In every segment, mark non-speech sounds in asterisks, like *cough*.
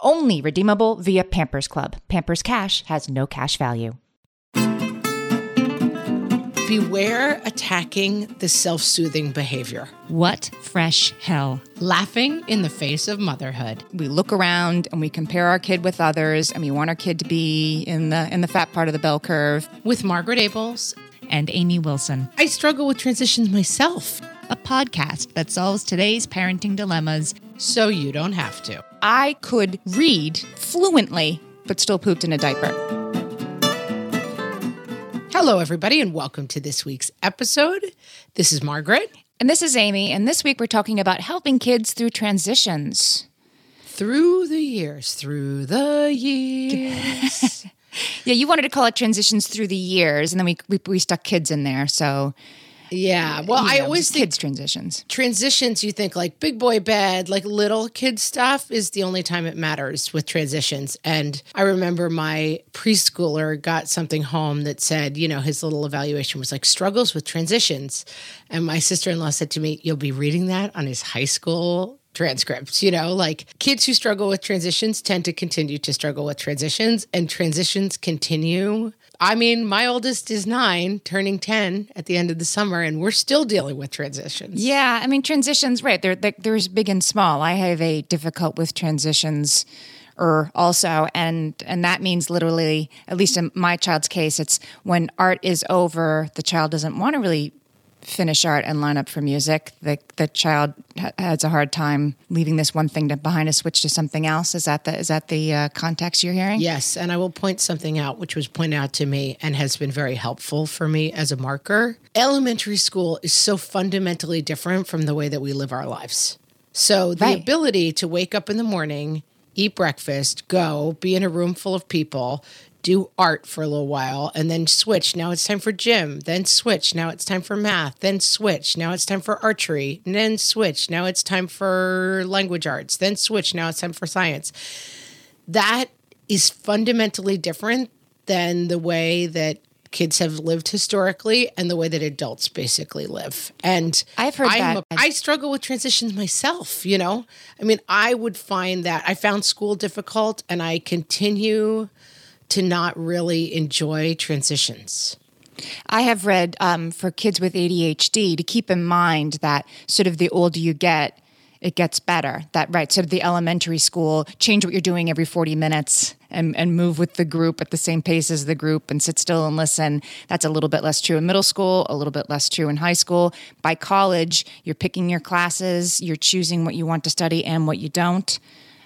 Only redeemable via Pampers Club. Pampers Cash has no cash value. Beware attacking the self soothing behavior. What fresh hell. Laughing in the face of motherhood. We look around and we compare our kid with others and we want our kid to be in the in the fat part of the bell curve. With Margaret Ables and Amy Wilson. I struggle with transitions myself. A podcast that solves today's parenting dilemmas so you don't have to. I could read fluently but still pooped in a diaper. Hello, everybody, and welcome to this week's episode. This is Margaret. And this is Amy. And this week we're talking about helping kids through transitions. Through the years, through the years. *laughs* yeah, you wanted to call it transitions through the years, and then we, we, we stuck kids in there. So yeah. Well, you I know, always think kids transitions. transitions, you think like big boy bed, like little kid stuff is the only time it matters with transitions. And I remember my preschooler got something home that said, you know, his little evaluation was like struggles with transitions. And my sister in law said to me, You'll be reading that on his high school transcripts. You know, like kids who struggle with transitions tend to continue to struggle with transitions, and transitions continue. I mean, my oldest is nine, turning 10 at the end of the summer, and we're still dealing with transitions. Yeah, I mean, transitions, right? They're, they're, there's big and small. I have a difficult with transitions or also and and that means literally at least in my child's case it's when art is over the child doesn't want to really finish art and line up for music. The the child ha- has a hard time leaving this one thing to behind to switch to something else. Is that the is that the uh, context you're hearing? Yes, and I will point something out which was pointed out to me and has been very helpful for me as a marker. Elementary school is so fundamentally different from the way that we live our lives. So the Right. ability to wake up in the morning, eat breakfast, go, be in a room full of people, do art for a little while, and then switch. Now it's time for gym, then switch. Now it's time for math, then switch. Now it's time for archery, then switch. Now it's time for language arts, then switch. Now it's time for science. That is fundamentally different than the way that kids have lived historically and the way that adults basically live. And I've heard I'm that. a- I struggle with transitions myself, you know? I mean, I would find that I found school difficult and I continue to not really enjoy transitions. I have read um, for kids with ADHD to keep in mind that sort of the older you get, it gets better. That right, sort of the elementary school, change what you're doing every 40 minutes and, and move with the group at the same pace as the group and sit still and listen. That's a little bit less true in middle school, a little bit less true in high school. By college, you're picking your classes, you're choosing what you want to study and what you don't.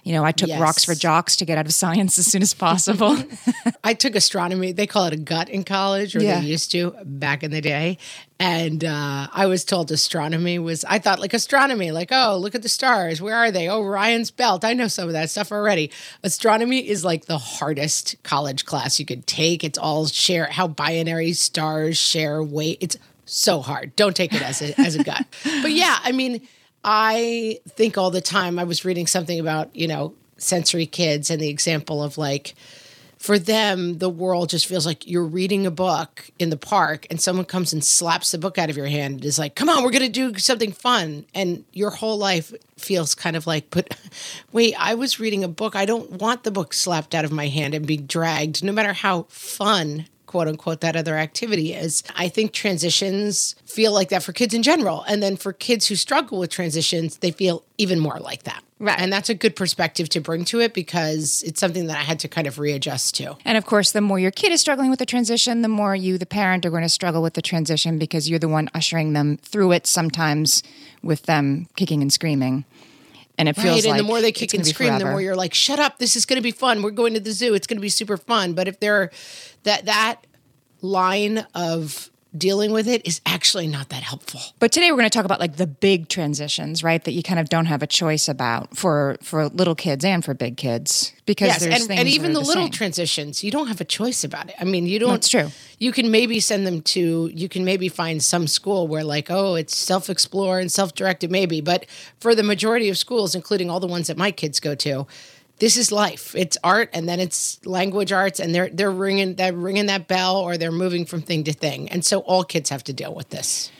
You know, I took Yes. rocks for jocks to get out of science as soon as possible. *laughs* I took astronomy. They call it a gut in college, or Yeah. they used to back in the day. And uh, I was told astronomy was, I thought like astronomy, like, oh, look at the stars. Where are they? Oh, Orion's belt. I know some of that stuff already. Astronomy is like the hardest college class you could take. It's all share how binary stars share weight. It's so hard. Don't take it as a, as a gut. *laughs* But yeah, I mean, I think all the time. I was reading something about, you know, sensory kids and the example of like, for them, the world just feels like you're reading a book in the park and someone comes and slaps the book out of your hand and is like, come on, we're going to do something fun. And your whole life feels kind of like, but *laughs* wait, I was reading a book. I don't want the book slapped out of my hand and being dragged, no matter how fun, quote unquote that other activity is. I think transitions feel like that for kids in general. And then for kids who struggle with transitions, they feel even more like that. Right. And that's a good perspective to bring to it because it's something that I had to kind of readjust to. And of course, the more your kid is struggling with the transition, the more you, the parent, are going to struggle with the transition because you're the one ushering them through it, sometimes with them kicking and screaming. And it feels Right. like and the more they kick and scream, the more you're like, shut up, this is gonna be fun. We're going to the zoo. It's gonna be super fun. But if they're that that line of dealing with it is actually not that helpful. But today we're going to talk about like the big transitions, right? That you kind of don't have a choice about for for little kids and for big kids because Yes, there's and, things and even are the, little same. transitions, you don't have a choice about it. I mean, you don't. it's true. You can maybe send them to. You can maybe find some school where like, oh, it's self explore and self directed, maybe. But for the majority of schools, including all the ones that my kids go to, this is life. It's art, and then it's language arts, and they're they're ringing that ringing that bell, or they're moving from thing to thing, and so all kids have to deal with this.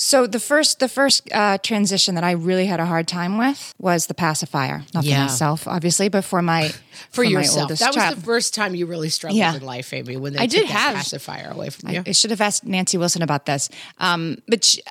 So the first the first uh, transition that I really had a hard time with was the pacifier. Not for myself, obviously, but for my *laughs* For, my yourself, oldest that was child. the first time you really struggled Yeah. in life, Amy. When they I took did have- pacifier away from you. I should have asked Nancy Wilson about this. Um, but she,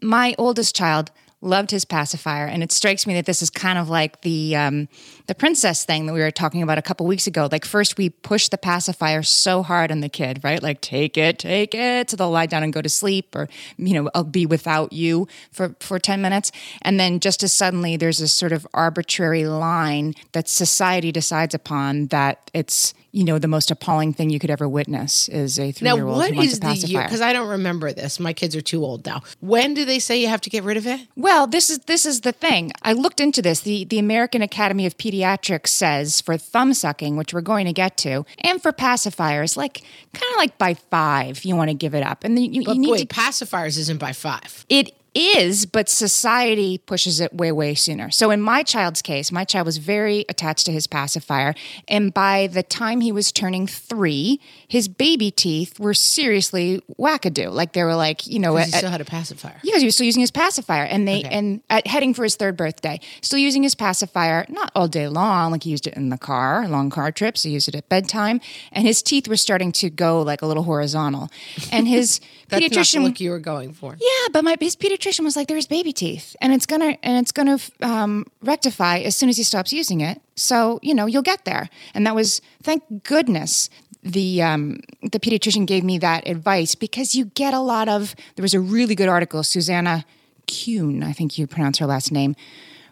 my oldest child loved his pacifier, and it strikes me that this is kind of like the um, the princess thing that we were talking about a couple weeks ago. Like first we push the pacifier so hard on the kid, right? Like take it, take it, so they'll lie down and go to sleep, or you know, I'll be without you for for ten minutes, and then just as suddenly there's this sort of arbitrary line that society decides upon that it's you know the most appalling thing you could ever witness is a three-year-old what who wants is a the year? pacifier. Because I don't remember this. My kids are too old now. When do they say you have to get rid of it? Well, this is this is the thing. I looked into this. The the American Academy of Pediatrics says for thumb sucking, which we're going to get to, and for pacifiers, like kind of like by five, you want to give it up, and then you, But you need to. pacifiers isn't by five. It is, but society pushes it way way sooner. So in my child's case, my child was very attached to his pacifier, and by the time he was turning three, his baby teeth were seriously wackadoo. Like they were like you know. He still had a pacifier. because he was still using his pacifier, and they Okay. and at, heading for his third birthday, still using his pacifier, not all day long. Like he used it in the car, long car trips. He used it at bedtime, and his teeth were starting to go like a little horizontal. And his *laughs* That's not the pediatrician, look you were going for. yeah, but my his pediatrician was like, "There's baby teeth, and it's gonna and it's gonna um, rectify as soon as he stops using it. So you know you'll get there." And that was thank goodness the um, the pediatrician gave me that advice because you get a lot of. There was a really good article, Susanna Kuhn, I think you pronounce her last name.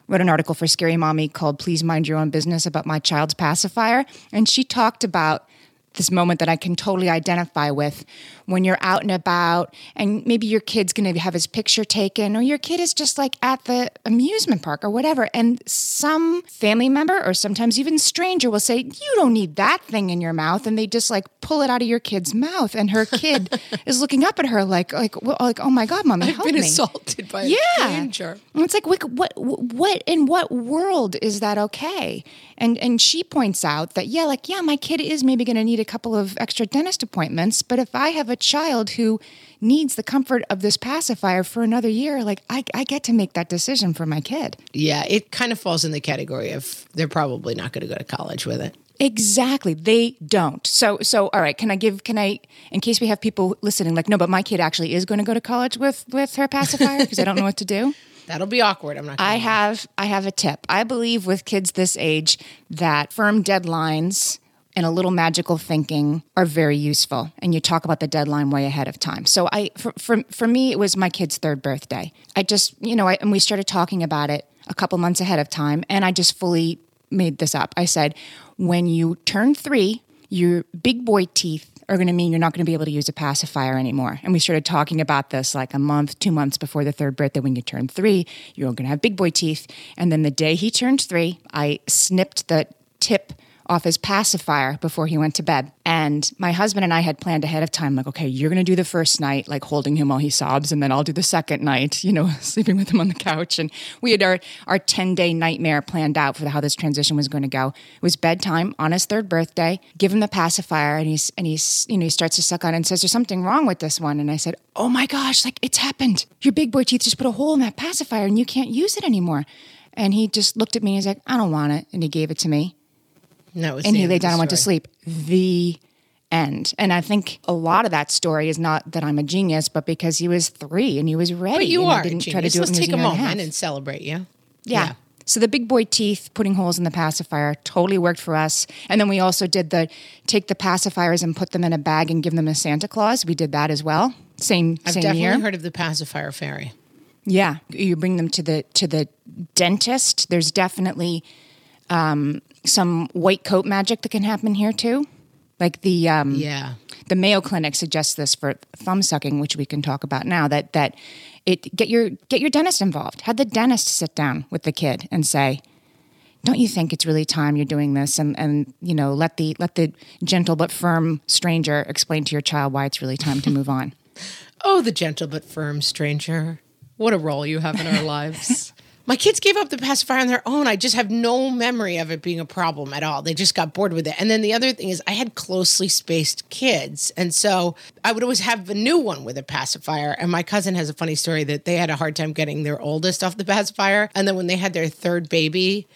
Wrote an article for Scary Mommy called "Please Mind Your Own Business" about my child's pacifier, and she talked about this moment that I can totally identify with when you're out and about and maybe your kid's going to have his picture taken or your kid is just like at the amusement park or whatever and some family member or sometimes even stranger will say you don't need that thing in your mouth and they just like pull it out of your kid's mouth and her kid *laughs* is looking up at her like like like oh my god mommy I've help been me assaulted by yeah. a stranger. And it's like what, what what in what world is that okay? And and she points out that yeah, like yeah, my kid is maybe going to need a couple of extra dentist appointments, but if I have a child who needs the comfort of this pacifier for another year, like I I get to make that decision for my kid. Yeah, it kind of falls in the category of they're probably not going to go to college with it. Exactly. They don't. So so all right, can I give can I in case we have people listening like no, but my kid actually is going to go to college with with her pacifier because I don't know what to do. *laughs* That'll be awkward. I'm not. I lie. have I have a tip. I believe with kids this age that firm deadlines and a little magical thinking are very useful and you talk about the deadline way ahead of time. So I for for, for me it was my kid's third birthday. I just, you know, I, and we started talking about it a couple months ahead of time and I just fully made this up. I said when you turn 3, your big boy teeth are going to mean you're not going to be able to use a pacifier anymore. And we started talking about this like a month, two months before the third birthday. When you turn three, you're going to have big boy teeth. And then the day he turned three, I snipped the tip off his pacifier before he went to bed. And my husband and I had planned ahead of time, like, okay, you're going to do the first night, like holding him while he sobs, and then I'll do the second night, you know, *laughs* sleeping with him on the couch. And we had our, our 10 day nightmare planned out for how this transition was going to go. It was bedtime on his third birthday. Give him the pacifier, and he's, and he's, you know, he starts to suck on it and says, There's something wrong with this one. And I said, Oh my gosh, like it's happened. Your big boy teeth just put a hole in that pacifier and you can't use it anymore. And he just looked at me and he's like, I don't want it. And he gave it to me No, and he lay down and went to sleep. The end. And I think a lot of that story is not that I'm a genius, but because he was three and he was ready. But you and are didn't genius. try to do Let's it take a year and moment and celebrate you. Yeah. So the big boy teeth, putting holes in the pacifier, totally worked for us. And then we also did the take the pacifiers and put them in a bag and give them to Santa Claus. We did that as well. Same I've same definitely year. heard of the pacifier fairy. Yeah, you bring them to the to the dentist. There's definitely um, some white coat magic that can happen here too. Like the um, Yeah. the Mayo Clinic suggests this for thumb sucking, which we can talk about now. That that it get your get your dentist involved. Have the dentist sit down with the kid and say, "Don't you think it's really time you're doing this?" And and you know let the let the gentle but firm stranger explain to your child why it's really time to move on. *laughs* Oh, the gentle but firm stranger. What a role you have in our *laughs* lives. My kids gave up the pacifier on their own. I just have no memory of it being a problem at all. They just got bored with it. And then the other thing is, I had closely spaced kids. And so I would always have a new one with a pacifier. And my cousin has a funny story that they had a hard time getting their oldest off the pacifier. And then when they had their third baby,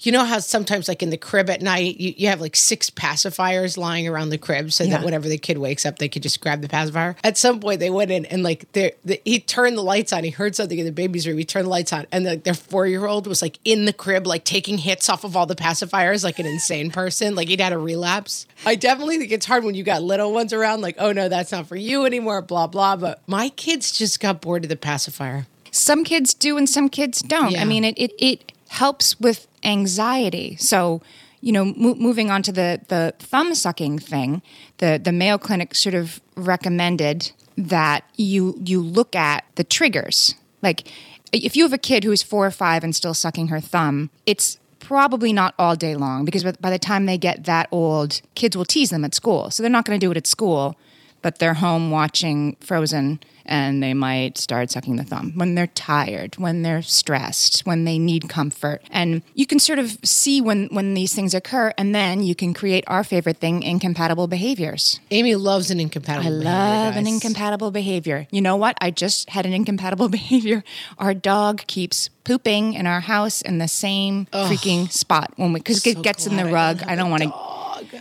you know how sometimes, like in the crib at night, you, you have like six pacifiers lying around the crib so Yeah. that whenever the kid wakes up, they could just grab the pacifier. At some point, they went in and like they he turned the lights on. He heard something in the baby's room. He turned the lights on, and the, their four year old was like in the crib, like taking hits off of all the pacifiers, like an insane person. Like he'd had a relapse. I definitely think it's hard when you got little ones around. Like, oh no, that's not for you anymore. Blah blah. But my kids just got bored of the pacifier. some kids do and some kids don't. Yeah. I mean, it, it, it helps with anxiety. So, you know, mo- moving on to the, the thumb sucking thing, the, the Mayo Clinic sort of recommended that you, you look at the triggers. Like, if you have a kid who's four or five and still sucking her thumb, it's probably not all day long because by the time they get that old, kids will tease them at school. So they're not going to do it at school but they're home watching Frozen and they might start sucking the thumb when they're tired, when they're stressed, when they need comfort. And you can sort of see when, when these things occur, and then you can create our favorite thing incompatible behaviors. Amy loves an incompatible. I behavior, love an incompatible behavior. You know what? I just had an incompatible *laughs* behavior. Our dog keeps pooping in our house in the same freaking spot when we because So it gets in the glad I rug. I don't want to.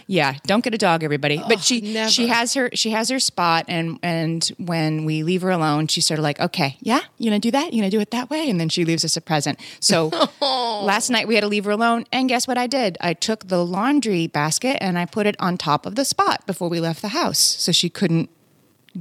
Yeah, don't get a dog, everybody. but she never. she has her she has her spot, and and when we leave her alone, she's sort of like, okay, yeah, you gonna do that? You gonna do it that way? And then she leaves us a present. So *laughs* last night we had to leave her alone, and guess what I did? I took the laundry basket and I put it on top of the spot before we left the house, so she couldn't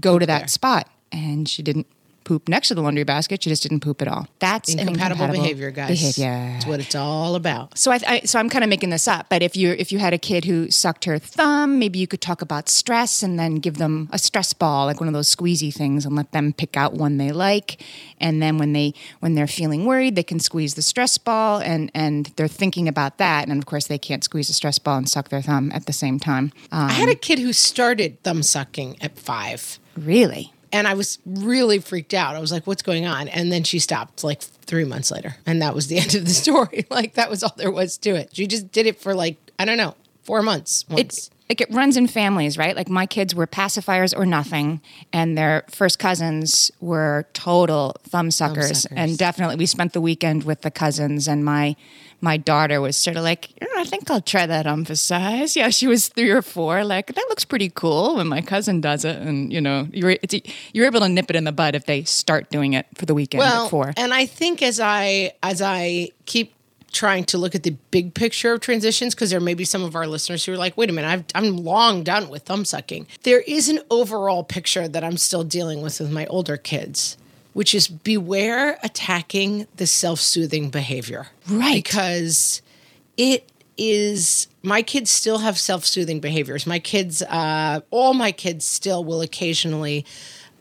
go to that spot, and she didn't poop next to the laundry basket. She just didn't poop at all. That's Incompatible, incompatible behavior, guys. Behavior. That's what it's all about. So I, I so I'm kind of making this up, but if you if you had a kid who sucked her thumb, maybe you could talk about stress and then give them a stress ball, like one of those squeezy things, and let them pick out one they like. And then when they when they're feeling worried, they can squeeze the stress ball, and and they're thinking about that. And of course, they can't squeeze a stress ball and suck their thumb at the same time. Um, I had a kid who started thumb sucking at five. really, and I was really freaked out. I was like, "What's going on?" And then she stopped like three months later, and that was the *laughs* end of the story. like that was all there was to it. She just did it for like I don't know, four months. Once. it's like it runs in families, right? Like my kids were pacifiers or nothing, and their first cousins were total thumb suckers. suckers. And definitely, we spent the weekend with the cousins, and my my daughter was sort of like, "Oh, I think I'll try that emphasize. Yeah, she was three or four. Like that looks pretty cool when my cousin does it, and you know, you're it's, you're able to nip it in the bud if they start doing it for the weekend well, at four. and I think as I as I keep trying to look at the big picture of transitions because there may be some of our listeners who are like wait a minute I've, i'm long done with thumb sucking. There is an overall picture that i'm still dealing with with my older kids which is beware attacking the self-soothing behavior. Right. because it is my kids still have self-soothing behaviors. My kids uh, all my kids still will occasionally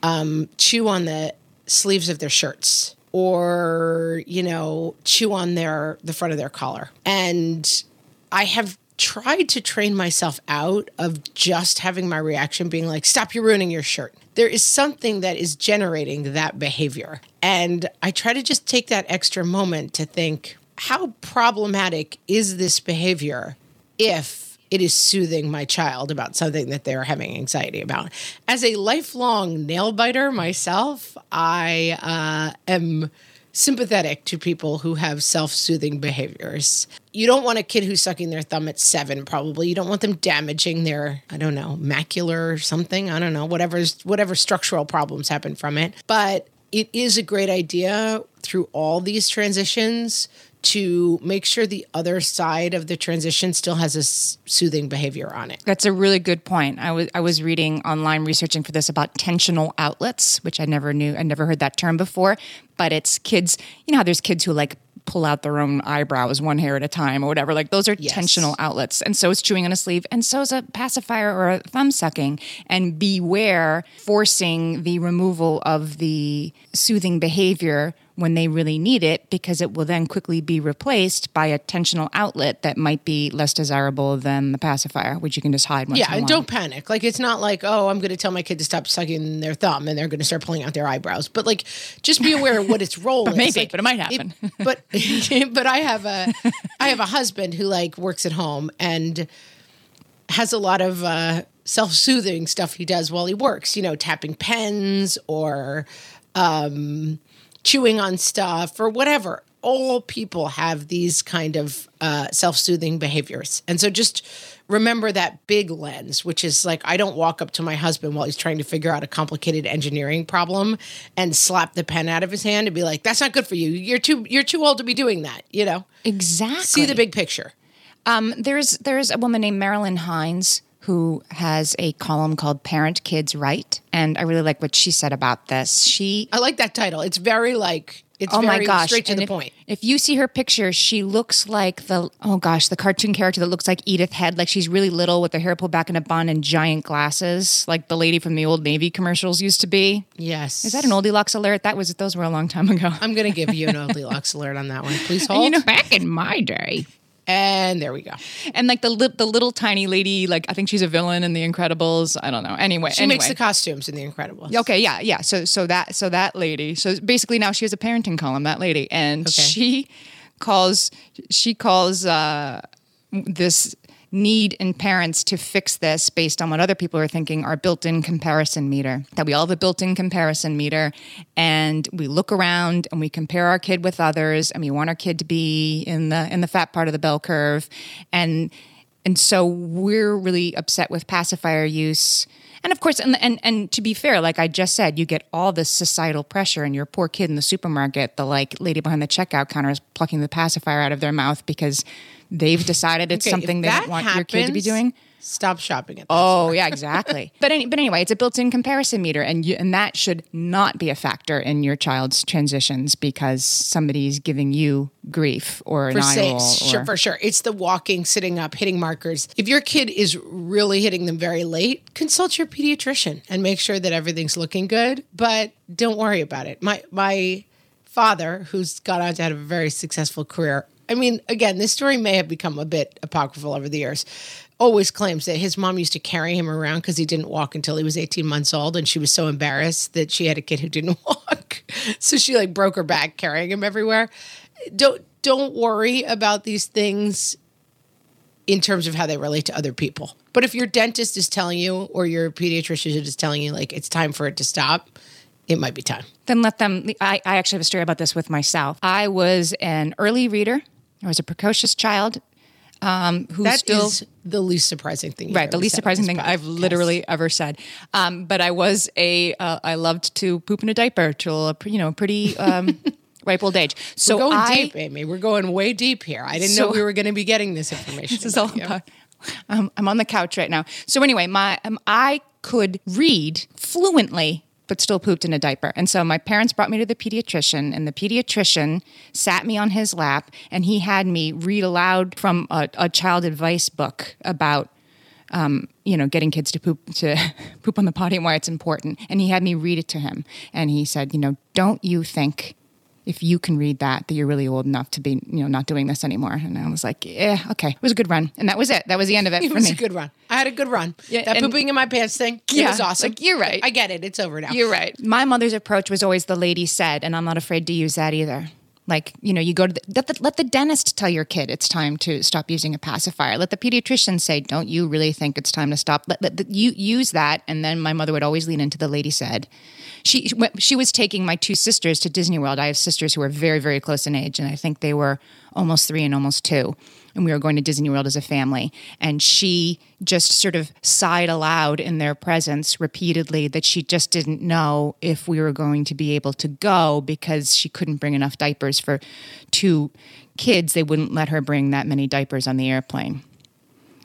um, chew on the sleeves of their shirts or you know chew on their the front of their collar. And i have tried to train myself out of just having my reaction being like stop you're ruining your shirt. There is something that is generating that behavior. And i try to just take that extra moment to think how problematic is this behavior if it is soothing my child about something that they're having anxiety about. As a lifelong nail biter myself, I uh, am sympathetic to people who have self-soothing behaviors. You don't want a kid who's sucking their thumb at 7 probably. You don't want them damaging their I don't know, macular or something. I don't know, whatever's whatever structural problems happen from it. But it is a great idea through all these transitions to make sure the other side of the transition still has a soothing behavior on it. That's a really good point. I was I was reading online researching for this about tensional outlets, which I never knew I never heard that term before. But it's kids, you know how there's kids who like pull out their own eyebrows one hair at a time or whatever. Like those are Yes. tensional outlets. And so is chewing on a sleeve and so is a pacifier or a thumb sucking. And beware forcing the removal of the soothing behavior when they really need it because it will then quickly be replaced by a tensional outlet that might be less desirable than the pacifier, which you can just hide once Yeah, and don't panic. Like it's not like, oh, I'm going to tell my kid to stop sucking their thumb and they're going to start pulling out their eyebrows. But like, just be aware of what its *laughs* role is. maybe, Like, but it might happen. *laughs* but *laughs* but I have a I have a husband who like works at home and has a lot of uh, self-soothing stuff he does while he works. You know, tapping pens or um, chewing on stuff or whatever. All people have these kind of uh, self-soothing behaviors, and so just remember that big lens, which is like I don't walk up to my husband while he's trying to figure out a complicated engineering problem and slap the pen out of his hand and be like, "That's not good for you. You're too you're too old to be doing that." You know, Exactly. see the big picture. Um, there's there's a woman named Marilyn Hines who has a column called Parent Kids Right, and I really like what she said about this. She I like that title. It's very like it's oh very my gosh, straight to and the if, point. If you see her picture, she looks like the oh gosh, the cartoon character that looks like Edith Head, like she's really little with her hair pulled back in a bun and giant glasses, like the lady from the old Navy commercials used to be. Yes. Is that an Oldilocks alert? That was those were a long time ago. I'm going to give you an *laughs* Goldilocks alert on that one. Please hold. you know, back in my day. And there we go. And like the li- the little tiny lady, like I think she's a villain in The Incredibles. I don't know. Anyway, She anyway. makes the costumes in The Incredibles. Okay, yeah, yeah. So so that so that lady. So basically now she has a parenting column, that lady. And Okay. she calls she calls uh this need in parents to fix this based on what other people are thinking our built-in comparison meter. That we all have a built-in comparison meter and we look around and we compare our kid with others and we want our kid to be in the in the fat part of the bell curve. And and so we're really upset with pacifier use. And of course, and, and and to be fair, like I just said, you get all this societal pressure, and your poor kid in the supermarket, the like lady behind the checkout counter is plucking the pacifier out of their mouth because they've decided it's Okay, something they that don't want your kid to be doing. Stop shopping at. Oh yeah, exactly. but any, but anyway, it's a built-in comparison meter, and you, and that should not be a factor in your child's transitions because somebody's giving you grief or an for eye roll. sure, or- for sure. It's the walking, sitting up, hitting markers. If your kid is really hitting them very late, consult your pediatrician and make sure that everything's looking good. But don't worry about it. My my father, who's gone on to have a very successful career. I mean, again, this story may have become a bit apocryphal over the years. Always claims that his mom used to carry him around because he didn't walk until he was 18 months old, and she was so embarrassed that she had a kid who didn't *laughs* walk. So she like broke her back carrying him everywhere. Don't don't worry about these things in terms of how they relate to other people. But if your dentist is telling you or your pediatrician is telling you like it's time for it to stop, it might be time. then let them I, I actually have a story about this with myself i was an early reader i was a precocious child um, who That is still the least surprising thing. you've right the least surprising thing i've literally ever said um, but i was a uh, i loved to poop in a diaper till a you know a pretty um, *laughs* ripe old age so We're going I, deep, Amy. We're going way deep here. I didn't So- know we were going to be getting this information. *laughs* This is all you. about. Um, I'm on the couch right now. So anyway, my um, I could read fluently, but still pooped in a diaper. And so my parents brought me to the pediatrician, and the pediatrician sat me on his lap, and he had me read aloud from a, a child advice book about. Um, you know, getting kids to poop to *laughs* poop on the potty and why it's important. And he had me read it to him, and he said, you know, don't you think if you can read that, that you're really old enough to be, you know, not doing this anymore. And I was like, yeah, okay. It was a good run. And that was it. That was the end of it, *laughs* It for was me. a good run. I had a good run. Yeah, that and- pooping in my pants thing. Yeah, it was awesome. like, you're right. I get it. It's over now. You're right. My mother's approach was always the lady said, and I'm not afraid to use that either. Like, you know, you go to the, let the, let the dentist tell your kid it's time to stop using a pacifier. Let the pediatrician say, "Don't you really think it's time to stop?" Let, let, let you use that, and then my mother would always lean into the lady said. She she was taking my two sisters to Disney World. I have sisters who are very very close in age, and I think they were almost three and almost two. And we were going to Disney World as a family. And she just sort of sighed aloud in their presence repeatedly that she just didn't know if we were going to be able to go because she couldn't bring enough diapers for two kids. They wouldn't let her bring that many diapers on the airplane.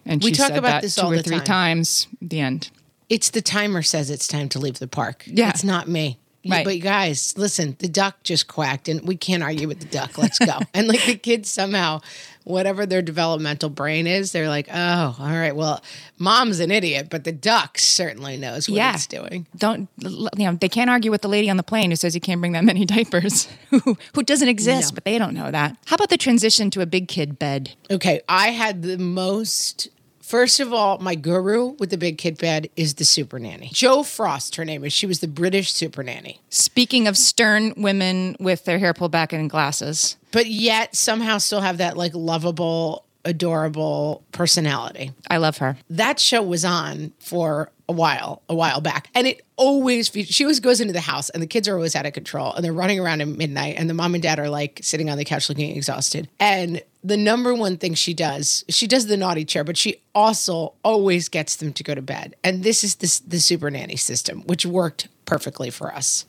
And We she talk said about that this two all or three time. times. The end. It's the timer says it's time to leave the park. Yeah. It's not me. Right. But guys, listen, the duck just quacked and we can't argue with the duck. Let's go. *laughs* and like the kids somehow, whatever their developmental brain is, they're like, oh, all right, well, mom's an idiot, but the duck certainly knows what Yeah. it's doing. Don't you know? They can't argue with the lady on the plane who says you can't bring that many *laughs* diapers, who who doesn't exist, No. but they don't know that. How about the transition to a big kid bed? Okay, I had the most. First of all, my guru with the big kid bed is the super nanny. Jo Frost, her name is. She was the British super nanny. Speaking of stern women with their hair pulled back and glasses, but yet somehow still have that like lovable, adorable personality. I love her. That show was on for a while, a while back, and it always she always goes into the house, and the kids are always out of control, and they're running around at midnight, and the mom and dad are like sitting on the couch looking exhausted, and the number one thing she does, she does the naughty chair, but she also always gets them to go to bed, and this is this the super nanny system, which worked perfectly for us.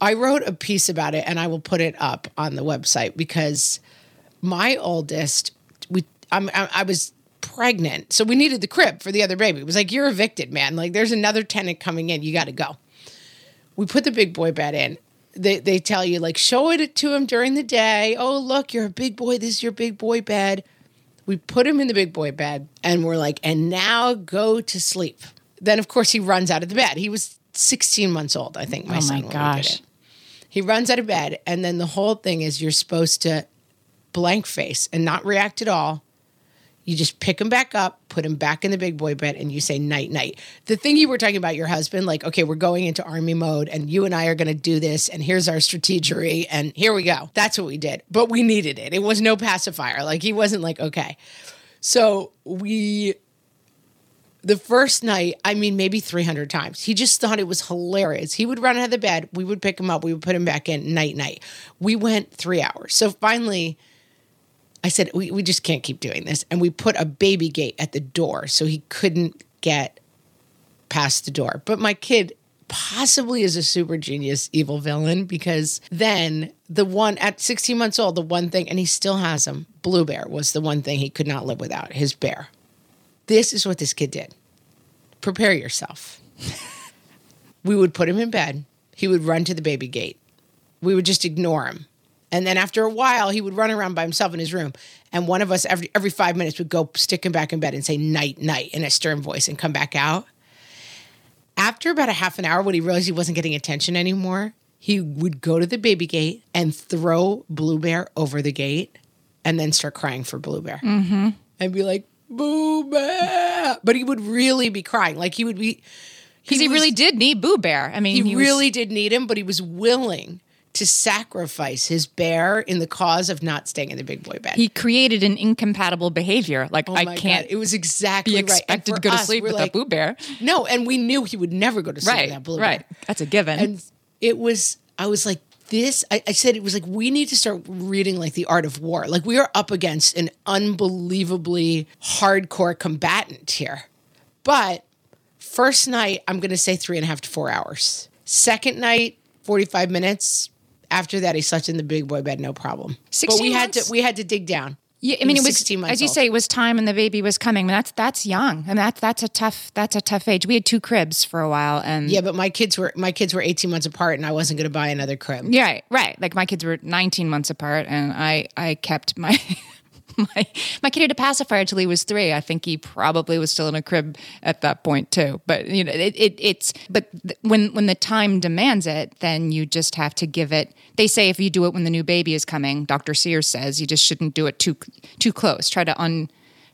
I wrote a piece about it and I will put it up on the website because my oldest, we, I'm, I, I was pregnant, so we needed the crib for the other baby. It was like you're evicted, man. Like there's another tenant coming in, you got to go. We put the big boy bed in. They they tell you like show it to him during the day. Oh look, you're a big boy. This is your big boy bed. We put him in the big boy bed and we're like, and now go to sleep. Then of course he runs out of the bed. He was 16 months old, I think. My Oh, my son we gosh. He runs out of bed, and then the whole thing is you're supposed to blank face and not react at all. You just pick him back up, put him back in the big boy bed, and you say night night. The thing you were talking about your husband, like, okay, we're going into army mode, and you and I are going to do this, and here's our strategery, and here we go. That's what we did, but we needed it. It was no pacifier. Like he wasn't like okay. So we the first night, I mean, maybe 300 times. He just thought it was hilarious. He would run out of the bed. We would pick him up. We would put him back in night, night. We went three hours. So finally, I said, we, we just can't keep doing this. And we put a baby gate at the door so he couldn't get past the door. But my kid possibly is a super genius evil villain because then the one at 16 months old, the one thing, and he still has him, Blue Bear was the one thing he could not live without, his bear. This is what this kid did. Prepare yourself. *laughs* we would put him in bed. He would run to the baby gate. We would just ignore him. And then after a while, he would run around by himself in his room. And one of us every every five minutes would go stick him back in bed and say night, night in a stern voice and come back out. After about a half an hour, when he realized he wasn't getting attention anymore, he would go to the baby gate and throw Blue Bear over the gate and then start crying for Blue Bear. Mm-hmm. And be like, Boo Bear. But he would really be crying. Like he would be. Because he, was- really did need Boo Bear. I mean, he, was- really did need him, but he was willing to sacrifice his bear in the cause of not staying in the big boy bed. he created an incompatible behavior. Like Oh I can't God. It was exactly be expected for to go to sleep with like, a Boo Bear. No, and we knew he would never go to sleep Right, with that blue right. bear. Right, that's a given. And it was, I was like, this, I, I said, it was like, we need to start reading like the art of war. Like, we are up against an unbelievably hardcore combatant here. But first night, I'm going to say three and a half to four hours. Second night, 45 minutes. After that, he slept in the big boy bed, no problem. But 16 we had to, we had to dig down. Yeah, I mean, it was 16 months as you old. say, it was time, and the baby was coming. That's that's young, and that's that's a tough that's a tough age. We had two cribs for a while, and Yeah, but my kids were my kids were 18 months apart, and I wasn't going to buy another crib. yeah, right, right. Like my kids were 19 months apart, and I I kept my. *laughs* *laughs* My my kid had a pacifier till he was three. I think he probably was still in a crib at that point too. But you know, it, it it's but th- when when the time demands it, then you just have to give it. They say if you do it when the new baby is coming, Dr. Sears says you just shouldn't do it too too close. Try to un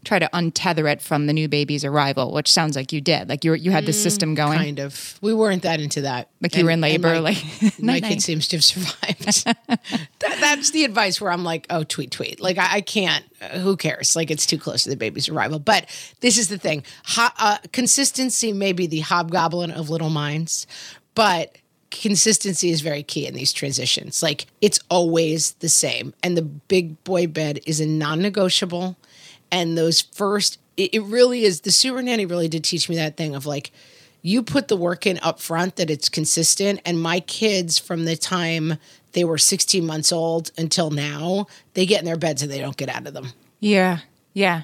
try to untether it from the new baby's arrival, which sounds like you did. Like you were, you had the system going. Kind of. We weren't that into that. Like you were in And- and labor, my- like, *laughs* my kid seems to have survived. *laughs* that, that's the advice where I'm like, oh, tweet, tweet. Like I, I can't. Uh, who cares? Like it's too close to the baby's arrival. But this is the thing: Ho- uh, consistency may be the hobgoblin of little minds, but consistency is very key in these transitions. Like it's always the same, and the big boy bed is a non-negotiable. And those first, it, it really is. The super nanny really did teach me that thing of like you put the work in up front that it's consistent and my kids from the time they were 16 months old until now they get in their beds and they don't get out of them Yeah, yeah.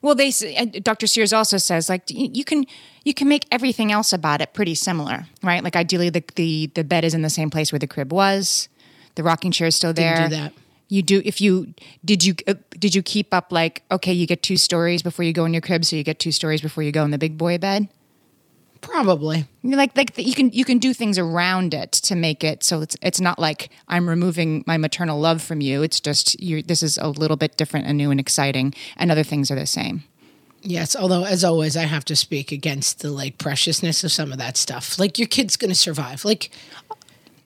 Well, they Dr. Sears also says like you can you can make everything else about it pretty similar, right? Like ideally the the the bed is in the same place where the crib was, the rocking chair is still there. Didn't do that. You do if you did you uh, did you keep up like okay you get two stories before you go in your crib, so you get two stories before you go in the big boy bed. probably like like you can you can do things around it to make it so it's it's not like I'm removing my maternal love from you. It's just you this is a little bit different and new and exciting, and other things are the same. yes although as always i have to speak against the like preciousness of some of that stuff like your kid's gonna survive like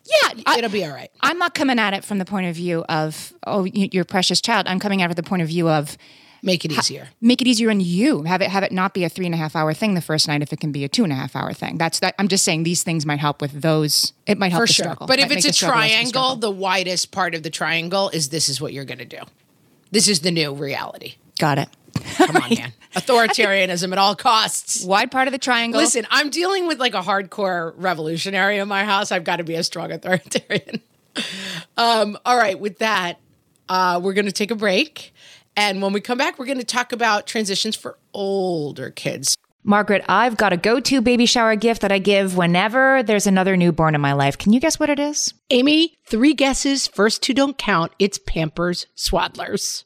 Yeah, I, it'll be all right I'm not coming at it from the point of view of oh your precious child. I'm coming at it from the point of view of make it easier make it easier on you. Have it have it not be a three and a half hour thing the first night if it can be a two and a half hour thing. That's that. I'm just saying these things might help with those. It might help for the sure struggle. but if it's a the struggle less of a triangle struggle. the widest part of the triangle is this is what you're gonna do this is the new reality got it. Come on *laughs* man authoritarianism at all costs Wide part of the triangle. Listen, I'm dealing with like a hardcore revolutionary in my house. I've got to be a strong authoritarian. *laughs* um, all right, with that, uh, we're going to take a break. And when we come back, we're going to talk about transitions for older kids. Margaret, I've got a go to baby shower gift that I give whenever there's another newborn in my life. Can you guess what it is? Amy, three guesses. First two don't count. It's Pampers Swaddlers.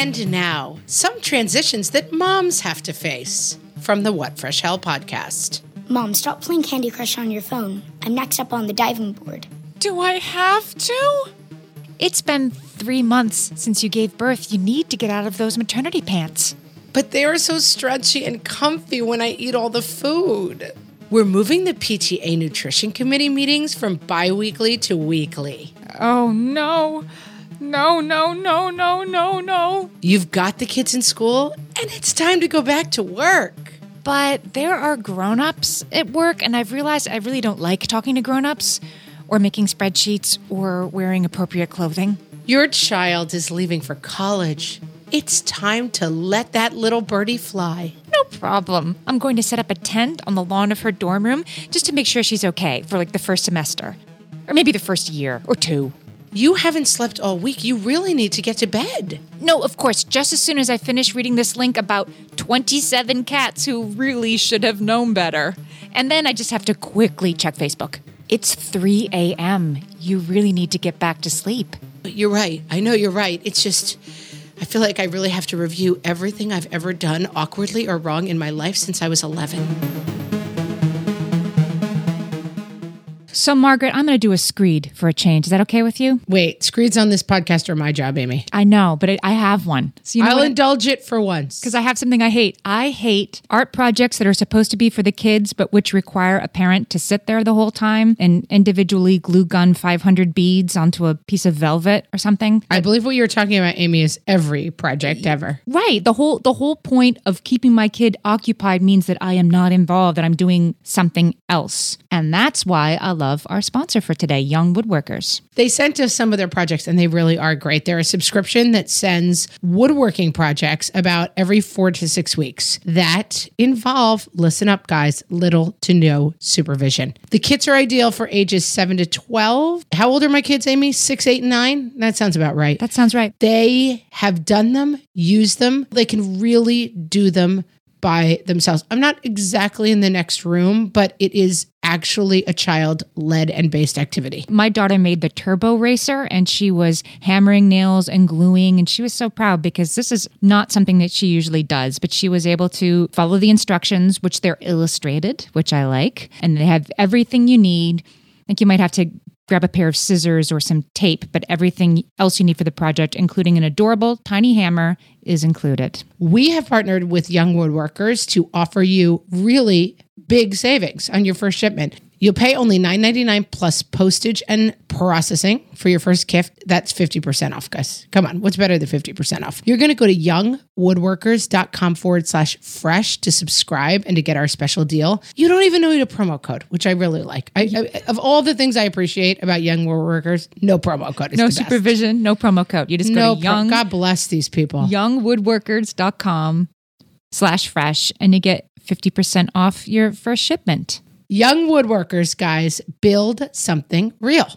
And now, some transitions that moms have to face from the What Fresh Hell podcast. Mom, stop playing Candy Crush on your phone. I'm next up on the diving board. Do I have to? It's been three months since you gave birth. You need to get out of those maternity pants. But they are so stretchy and comfy when I eat all the food. We're moving the PTA Nutrition Committee meetings from bi weekly to weekly. Oh no. No, no, no, no, no, no. You've got the kids in school, and it's time to go back to work. But there are grown ups at work, and I've realized I really don't like talking to grown ups or making spreadsheets or wearing appropriate clothing. Your child is leaving for college. It's time to let that little birdie fly. No problem. I'm going to set up a tent on the lawn of her dorm room just to make sure she's okay for like the first semester. Or maybe the first year or two. You haven't slept all week. You really need to get to bed. No, of course, just as soon as I finish reading this link about 27 cats who really should have known better. And then I just have to quickly check Facebook. It's 3 a.m. You really need to get back to sleep. You're right. I know you're right. It's just, I feel like I really have to review everything I've ever done awkwardly or wrong in my life since I was 11. So, Margaret, I'm going to do a screed for a change. Is that okay with you? Wait, screeds on this podcast are my job, Amy. I know, but I have one. So you know I'll indulge it for once. because I have something I hate. I hate art projects that are supposed to be for the kids, but which require a parent to sit there the whole time and individually glue gun 500 beads onto a piece of velvet or something. I believe what you're talking about, Amy, is every project ever. Right. The whole the whole point of keeping my kid occupied means that I am not involved, that I'm doing something else. And that's why I love our sponsor for today, Young Woodworkers. They sent us some of their projects and they really are great. They're a subscription that sends woodworking projects about every four to six weeks that involve, listen up, guys, little to no supervision. The kits are ideal for ages seven to 12. How old are my kids, Amy? Six, eight, and nine? That sounds about right. That sounds right. they have done them, used them. They can really do them by themselves. I'm not exactly in the next room, but it is actually a child led and based activity. My daughter made the turbo racer and she was hammering nails and gluing and she was so proud because this is not something that she usually does, but she was able to follow the instructions which they're illustrated, which I like, and they have everything you need. I think you might have to grab a pair of scissors or some tape, but everything else you need for the project, including an adorable tiny hammer, is included. We have partnered with Young Woodworkers to offer you really big savings on your first shipment. You'll pay only $9.99 plus postage and processing for your first gift. That's 50% off, guys. Come on, what's better than 50% off? You're going to go to youngwoodworkers.com forward slash fresh to subscribe and to get our special deal. You don't even need a promo code, which I really like. I, I, of all the things I appreciate about Young Woodworkers, no promo code is No supervision, no promo code. You just No, go to pro- young, God bless these people. youngwoodworkers.com slash fresh and you get 50% off your first shipment. Young Woodworkers, guys, build something real.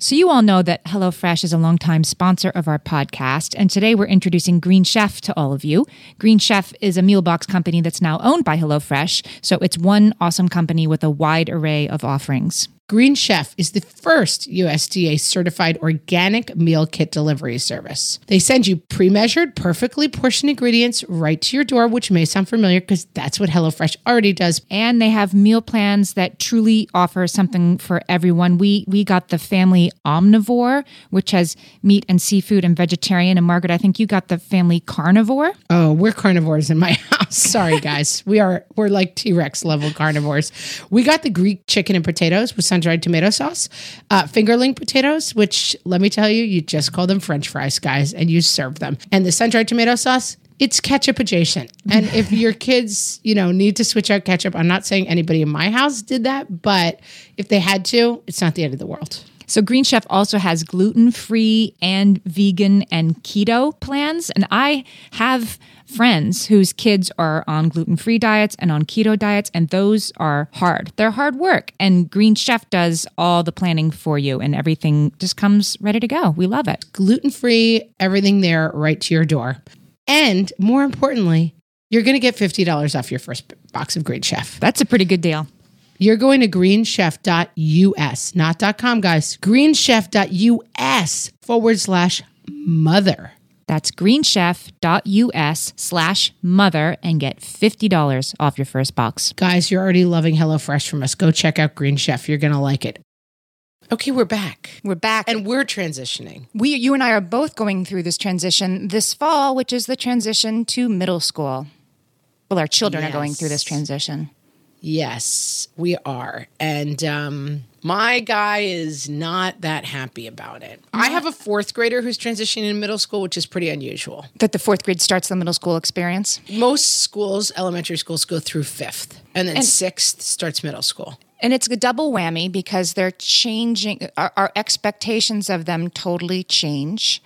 So, you all know that HelloFresh is a longtime sponsor of our podcast, and today we're introducing Green Chef to all of you. Green Chef is a meal box company that's now owned by HelloFresh, so it's one awesome company with a wide array of offerings. Green Chef is the first USDA certified organic meal kit delivery service. They send you pre measured, perfectly portioned ingredients right to your door, which may sound familiar because that's what HelloFresh already does. And they have meal plans that truly offer something for everyone. We we got the family omnivore, which has meat and seafood and vegetarian. And Margaret, I think you got the family carnivore. Oh, we're carnivores in my *laughs* house. Sorry, guys. we are we're like T Rex level carnivores. We got the Greek chicken and potatoes with sun dried tomato sauce, uh, fingerling potatoes, which let me tell you, you just call them French fries, guys, and you serve them. And the sun dried tomato sauce, it's ketchup adjacent. And *laughs* if your kids, you know, need to switch out ketchup, I'm not saying anybody in my house did that, but if they had to, it's not the end of the world. So Green Chef also has gluten free and vegan and keto plans. And I have friends whose kids are on gluten free diets and on keto diets, and those are hard. They're hard work. And Green Chef does all the planning for you, and everything just comes ready to go. We love it. Gluten free, everything there right to your door. And more importantly, you're going to get $50 off your first box of Green Chef. That's a pretty good deal. You're going to greenchef.us, not .com, guys. Greenchef.us forward slash mother. That's greenchef.us slash mother and get $50 off your first box. Guys, you're already loving HelloFresh from us. Go check out Green Chef. You're going to like it. Okay, we're back. We're back. And we're transitioning. we, you and I are both going through this transition this fall, which is the transition to middle school. Well, our children are going through this transition. Yes, we are. And um, my guy is not that happy about it. I have a fourth grader who's transitioning in middle school, which is pretty unusual. That the fourth grade starts the middle school experience. Most schools, elementary schools, go through fifth, and then sixth starts middle school. And it's a double whammy because they're changing, our, our expectations of them totally change.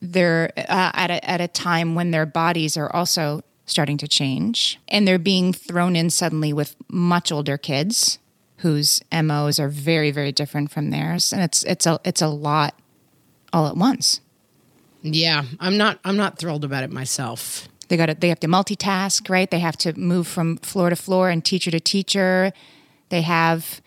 They're uh, at, a, at a time when their bodies are also starting to change. And they're being thrown in suddenly with much older kids whose MOs are very, very different from theirs. And it's, it's, a, it's a lot all at once. Yeah, I'm not. I'm not thrilled about it myself. They got to, they have to multitask, right? They have to move from floor to floor and teacher to teacher. They have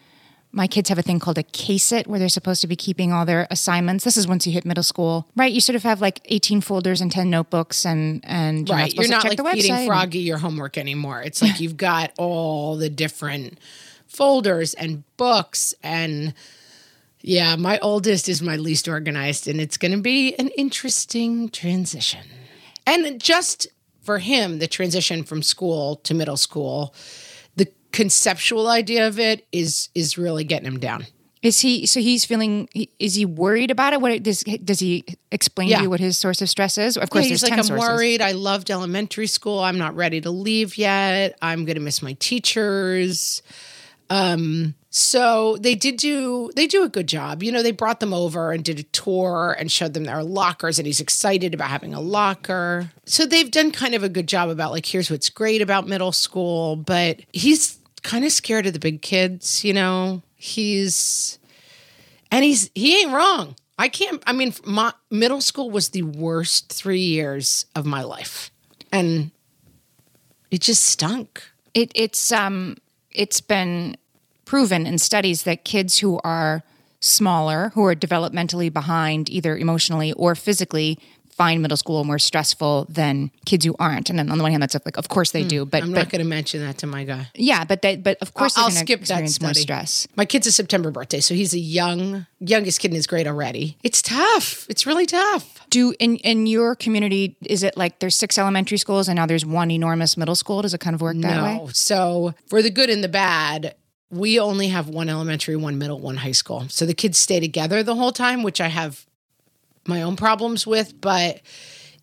my kids have a thing called a case it where they're supposed to be keeping all their assignments. This is once you hit middle school, right? You sort of have like 18 folders and 10 notebooks and and you're Right, not you're not like feeding. Froggy your homework anymore. It's like you've got all the different folders and books and. Yeah, my oldest is my least organized, and it's going to be an interesting transition. And just for him, the transition from school to middle school, conceptual idea of it is is really getting him down. Is he so he's feeling is he worried about it? What does does he explain Yeah. to you what his source of stress is? Of course Yeah, he's like, 10 I'm sources. worried. I loved elementary school. I'm not ready to leave yet. I'm going to miss my teachers. Um, so they did do they do a good job. You know, they brought them over and did a tour and showed them their lockers, and he's excited about having a locker. So they've done kind of a good job about like, here's what's great about middle school, but he's kind of scared of the big kids. You know, he's and he's he ain't wrong. I can't. I mean, my middle school was the worst three years of my life, and it just stunk. it, it's um it's been proven in studies that kids who are smaller who are developmentally behind either emotionally or physically find middle school more stressful than kids who aren't and then on the one hand that's like of course they hmm. do but, I'm but not going to mention that to my guy. yeah but they but of course I'll gonna skip that experience more stress My kid's a September birthday, so he's a young youngest kid in his grade already. It's tough. It's really tough. do in in your community is it like there's six elementary schools and now there's one enormous middle school does it kind of work that way No. So for the good and the bad, we only have one elementary, one middle, one high school. So the kids stay together the whole time, which I have my own problems with, but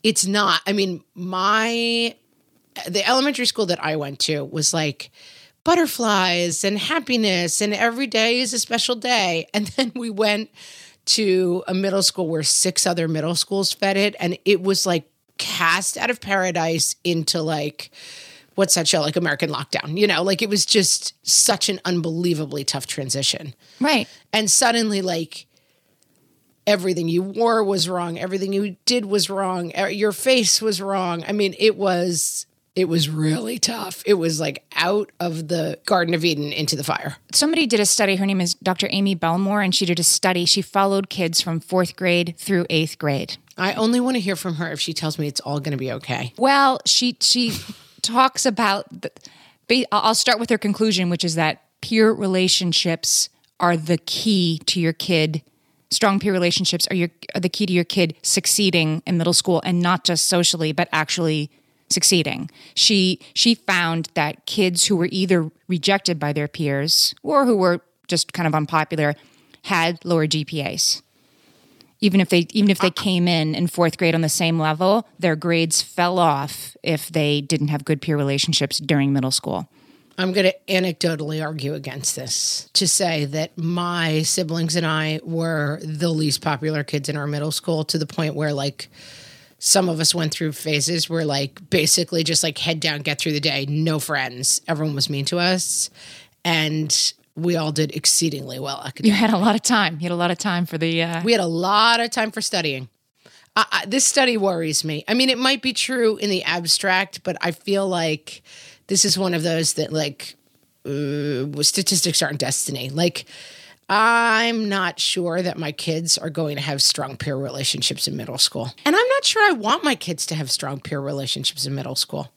it's not. I mean, my the elementary school that I went to was like butterflies and happiness and every day is a special day. *laughs* And then we went to a middle school where six other middle schools fed it and it was like cast out of paradise into like what's that show like American Lockdown, you know, like it was just such an unbelievably tough transition. right And suddenly like everything you wore was wrong, everything you did was wrong, your face was wrong. I mean, it was it was really tough. It was like out of the Garden of Eden into the fire. somebody did a study. Her name is Dr. Amy Belmore, and she did a study. She followed kids from fourth grade through eighth grade. I only want to hear from her if she tells me it's all going to be okay. Well, she she talks about. The, I'll start with her conclusion, which is that peer relationships are the key to your kid. Strong peer relationships are your are the key to your kid succeeding in middle school, and not just socially, but actually succeeding. She she found that kids who were either rejected by their peers or who were just kind of unpopular, had lower GPAs. Even if they even if they came in in fourth grade on the same level, their grades fell off if they didn't have good peer relationships during middle school. I'm going to anecdotally argue against this to say that my siblings and I were the least popular kids in our middle school to the point where, like, some of us went through phases where, like, basically just like head down, get through the day, no friends. Everyone was mean to us. And we all did exceedingly well academically. You had a lot of time. You had a lot of time for the. Uh, We had a lot of time for studying. This study worries me. I mean, it might be true in the abstract, but I feel like this is one of those that, like, uh, statistics aren't destiny. Like, I'm not sure that my kids are going to have strong peer relationships in middle school. And I'm not sure I want my kids to have strong peer relationships in middle school.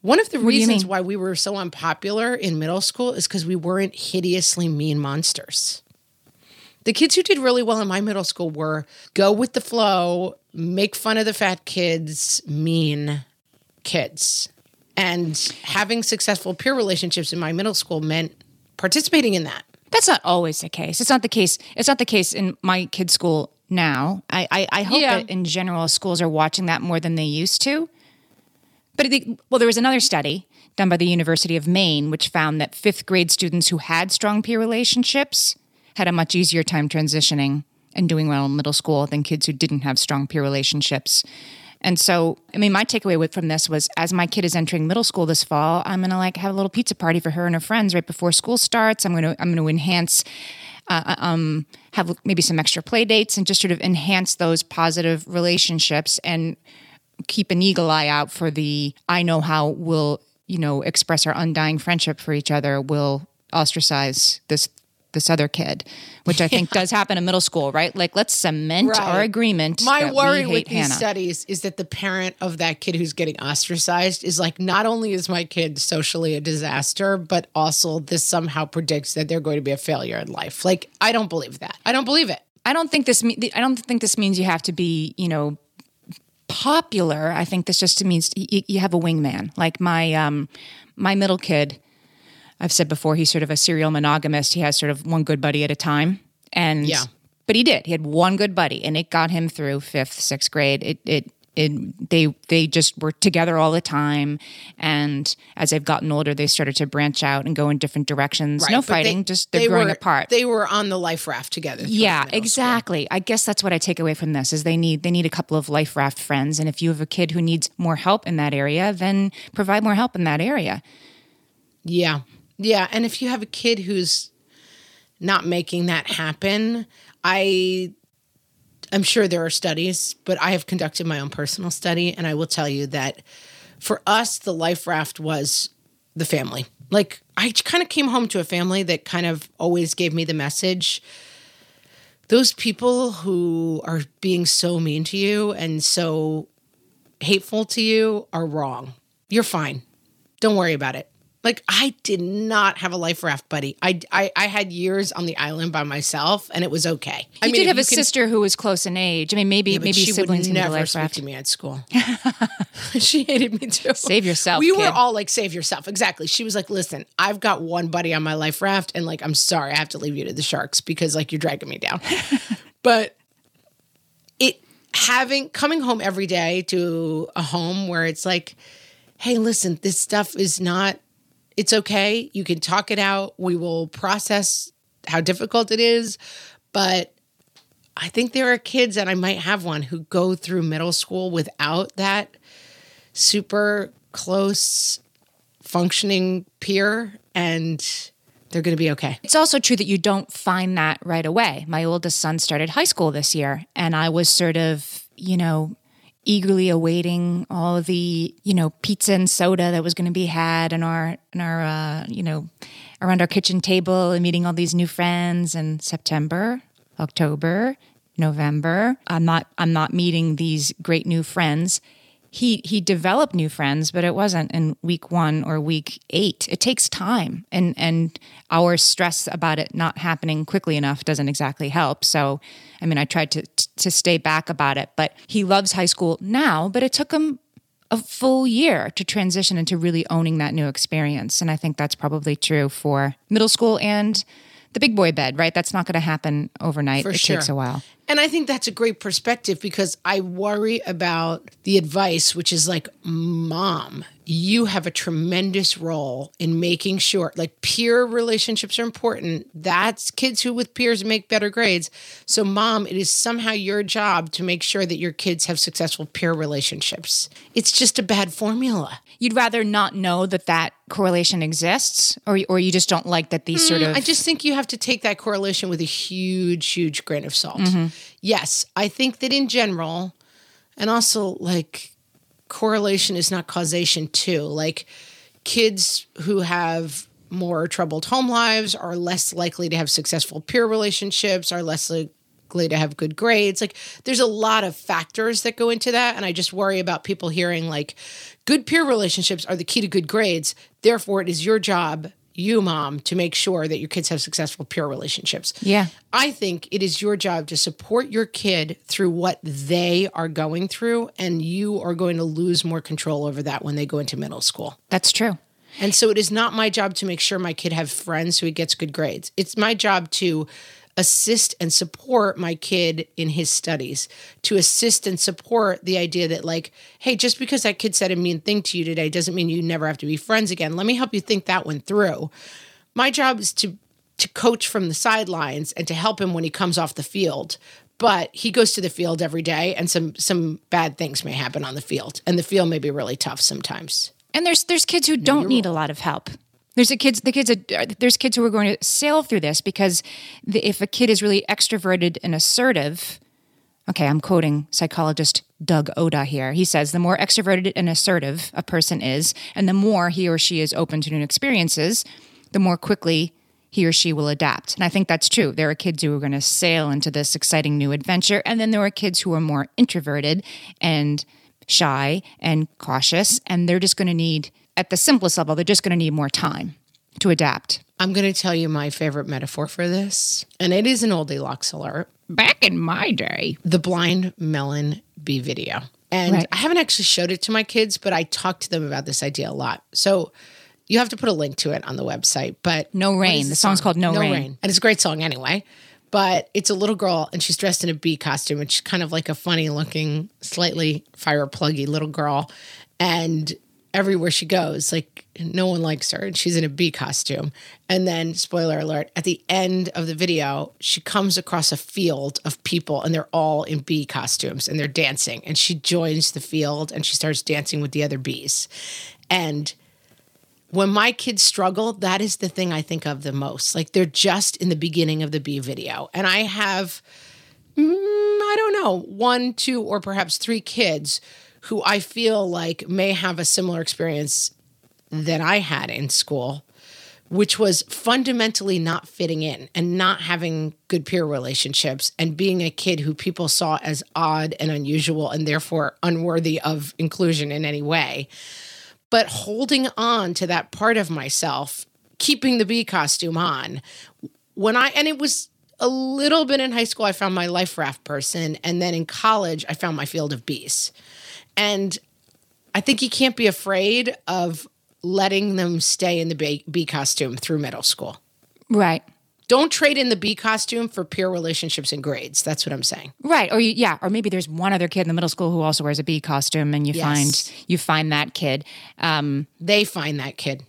One of the you reasons why we were so unpopular in middle school is because we weren't hideously mean monsters. The kids who did really well in my middle school were go with the flow, make fun of the fat kids, mean kids. And having successful peer relationships in my middle school meant participating in that. That's not always the case. It's not the case. It's not the case in my kid's school now. I I, I hope Yeah. that in general schools are watching that more than they used to. But the, well, there was another study done by the University of Maine which found that fifth grade students who had strong peer relationships had a much easier time transitioning and doing well in middle school than kids who didn't have strong peer relationships. And so, I mean, my takeaway from this was as my kid is entering middle school this fall, I'm going to like have a little pizza party for her and her friends right before school starts. I'm going to, I'm going to enhance, uh, um, have maybe some extra play dates and just sort of enhance those positive relationships and keep an eagle eye out for the, I know how we'll, you know, express our undying friendship for each other. We'll ostracize this, this other kid, which I think *laughs* does happen in middle school, right? Like, let's cement our agreement. My worry with these Hannah. studies is that the parent of that kid who's getting ostracized is like, not only is my kid socially a disaster, but also this somehow predicts that they're going to be a failure in life. Like, I don't believe that. I don't believe it. I don't think this. me- I don't think this means you have to be, you know, popular. I think this just means you, you have a wingman. Like my um, my middle kid, I've said before, he's sort of a serial monogamist. He has sort of one good buddy at a time, and Yeah. but he did. He had one good buddy, and it got him through fifth, sixth grade. It it. It, they they just were together all the time, and as they've gotten older, they started to branch out and go in different directions. no But they- fighting, just they're they growing were- apart. They were on the life raft together. Yeah, middle school. exactly. I guess that's what I take away from this is they need they need a couple of life raft friends and if you have a kid who needs more help in that area, then provide more help in that area. Yeah. Yeah. And if you have a kid who's not making that happen, I I'm sure there are studies, but I have conducted my own personal study and I will tell you that for us the life raft was the family. Like I kind of came home to a family that kind of always gave me the message those people who are being so mean to you and so hateful to you are wrong. You're fine. Don't worry about it. Like I did not have a life raft buddy. I, I I had years on the island by myself, and it was okay. I You did if have a can- sister who was close in age. I mean, maybe yeah, maybe she siblings would never life raft. to me at school. *laughs* *laughs* she hated me too. Save yourself, We were all like, "Save yourself." Exactly. She was like, "Listen, I've got one buddy on my life raft, and like, I'm sorry, I have to leave you to the sharks because like you're dragging me down." *laughs* but it having coming home every day to a home where it's like, "Hey, listen, this stuff is not. It's okay. You can talk it out. We will process how difficult it is, but." I think there are kids, and I might have one, who go through middle school without that super close functioning peer, and they're going to be okay. It's also true that you don't find that right away. My oldest son started high school this year, and I was sort of, you know, eagerly awaiting all of the, you know, pizza and soda that was going to be had in our, in our, uh, you know, around our kitchen table and meeting all these new friends. And September, October, November, I'm not, I'm not meeting these great new friends he he developed new friends, but it wasn't in week one or week eight. It takes time, and and our stress about it not happening quickly enough doesn't exactly help. So, I mean, I tried to to stay back about it, but he loves high school now. But it took him a full year to transition into really owning that new experience, and I think that's probably true for middle school and the big boy bed, right? That's not going to happen overnight. For it sure. takes a while. And I think that's a great perspective because I worry about the advice, which is like, mom, you have a tremendous role in making sure, like, peer relationships are important. That's kids who with peers make better grades. So, mom, it is somehow your job to make sure that your kids have successful peer relationships. It's just a bad formula. You'd rather not know that that correlation exists, or or you just don't like that these mm, sort of. I just think you have to take that correlation with a huge, huge grain of salt. Mm-hmm. Yes, I think that in general, and also like correlation is not causation too. Like kids who have more troubled home lives are less likely to have successful peer relationships, are less likely to have good grades. Like there's a lot of factors that go into that. And I just worry about people hearing like good peer relationships are the key to good grades. Therefore, it is your job, you mom, to make sure that your kids have successful peer relationships. Yeah. I think it is your job to support your kid through what they are going through, and you are going to lose more control over that when they go into middle school. That's true. And so it is not my job to make sure my kid have friends so he gets good grades. It's my job to assist and support my kid in his studies, to assist and support the idea that like, hey, just because that kid said a mean thing to you today doesn't mean you never have to be friends again. Let me help you think that one through. My job is to to coach from the sidelines and to help him when he comes off the field. But he goes to the field every day and some some bad things may happen on the field. And the field may be really tough sometimes. And there's there's kids who don't need a lot of help. There's a kids the kids there's kids who are going to sail through this because the, if a kid is really extroverted and assertive, okay, I'm quoting psychologist Doug Oda here. He says the more extroverted and assertive a person is, and the more he or she is open to new experiences, the more quickly he or she will adapt. And I think that's true. There are kids who are going to sail into this exciting new adventure, and then there are kids who are more introverted and shy and cautious, and they're just going to need, at the simplest level, they're just going to need more time to adapt. I'm going to tell you my favorite metaphor for this, and it is an Oldilocks alert Back in my day. the Blind Melon bee video. And Right. I haven't actually showed it to my kids, but I talked to them about this idea a lot. So you have to put a link to it on the website. But No Rain. The song's called No Rain. And it's a great song anyway. But it's a little girl and she's dressed in a bee costume, which is kind of like a funny looking, slightly fire pluggy little girl. And everywhere she goes, like no one likes her, and she's in a bee costume. And then, spoiler alert, at the end of the video, she comes across a field of people, and they're all in bee costumes and they're dancing. And she joins the field and she starts dancing with the other bees. And when my kids struggle, that is the thing I think of the most. Like they're just in the beginning of the bee video. And I have, mm, I don't know, one, two, or perhaps three kids who I feel like may have a similar experience that I had in school, which was fundamentally not fitting in and not having good peer relationships and being a kid who people saw as odd and unusual and therefore unworthy of inclusion in any way but holding on to that part of myself, keeping the bee costume on. When I, and it was a little bit in high school, I found my life raft person. And then in college, I found my field of bees. And I think you can't be afraid of letting them stay in the bee, bee costume through middle school. Right. Don't trade in the bee costume for peer relationships and grades. That's what I'm saying. Right. Or you, yeah, or maybe there's one other kid in the middle school who also wears a bee costume and you Yes. find you find that kid. Um They find that kid.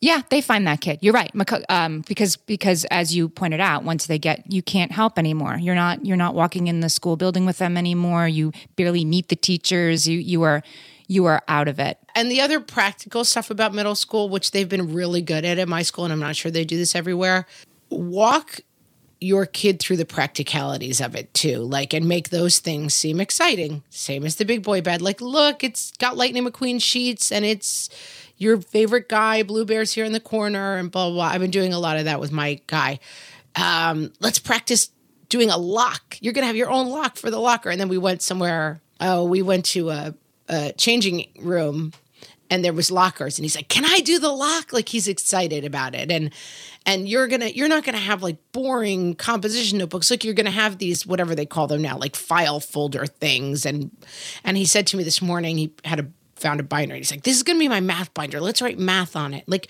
Yeah, they find that kid. You're right. Um, because because as you pointed out, once they get you can't help anymore. You're not you're not walking in the school building with them anymore. You barely meet the teachers. You you are you are out of it. And the other practical stuff about middle school, which they've been really good at at my school, and I'm not sure they do this everywhere, walk your kid through the practicalities of it too, like, and make those things seem exciting. Same as the big boy bed. Like, look, it's got Lightning McQueen sheets and it's your favorite guy, Blue Bear's here in the corner, and blah, blah, blah. I've been doing a lot of that with my guy. Um, let's practice doing a lock. You're going to have your own lock for the locker. And then we went somewhere. Oh, we went to a, a changing room and there was lockers and he's like can i do the lock like he's excited about it and and you're gonna you're not gonna have like boring composition notebooks like you're gonna have these whatever they call them now like file folder things and and he said to me this morning he had a found a binder he's like this is gonna be my math binder let's write math on it like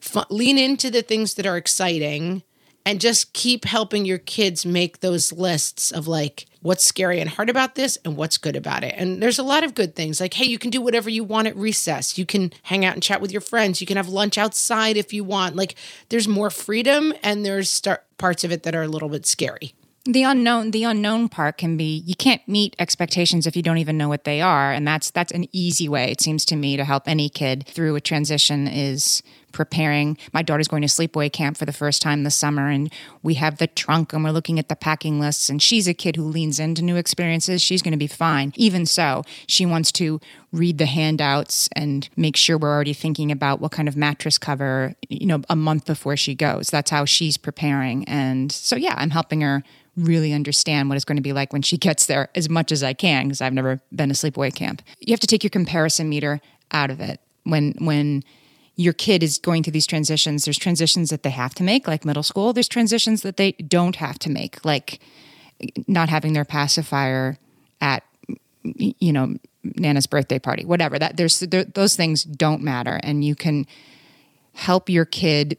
fu- lean into the things that are exciting and just keep helping your kids make those lists of like what's scary and hard about this and what's good about it. And there's a lot of good things like, hey, you can do whatever you want at recess. You can hang out and chat with your friends. You can have lunch outside if you want. Like, there's more freedom and there's start parts of it that are a little bit scary. The unknown, the unknown part can be you can't meet expectations if you don't even know what they are, and that's that's an easy way it seems to me to help any kid through a transition is preparing. My daughter's going to sleepaway camp for the first time this summer, and we have the trunk and we're looking at the packing lists. And she's a kid who leans into new experiences. She's going to be fine. Even so, she wants to read the handouts and make sure we're already thinking about what kind of mattress cover, you know, a month before she goes. That's how she's preparing. And so, yeah, I'm helping her really understand what it's going to be like when she gets there as much as I can because I've never been to sleepaway camp. You have to take your comparison meter out of it when when your kid is going through these transitions. There's transitions that they have to make, like middle school. There's transitions that they don't have to make, like not having their pacifier at you know Nana's birthday party, whatever. That there's there, those things don't matter, and you can help your kid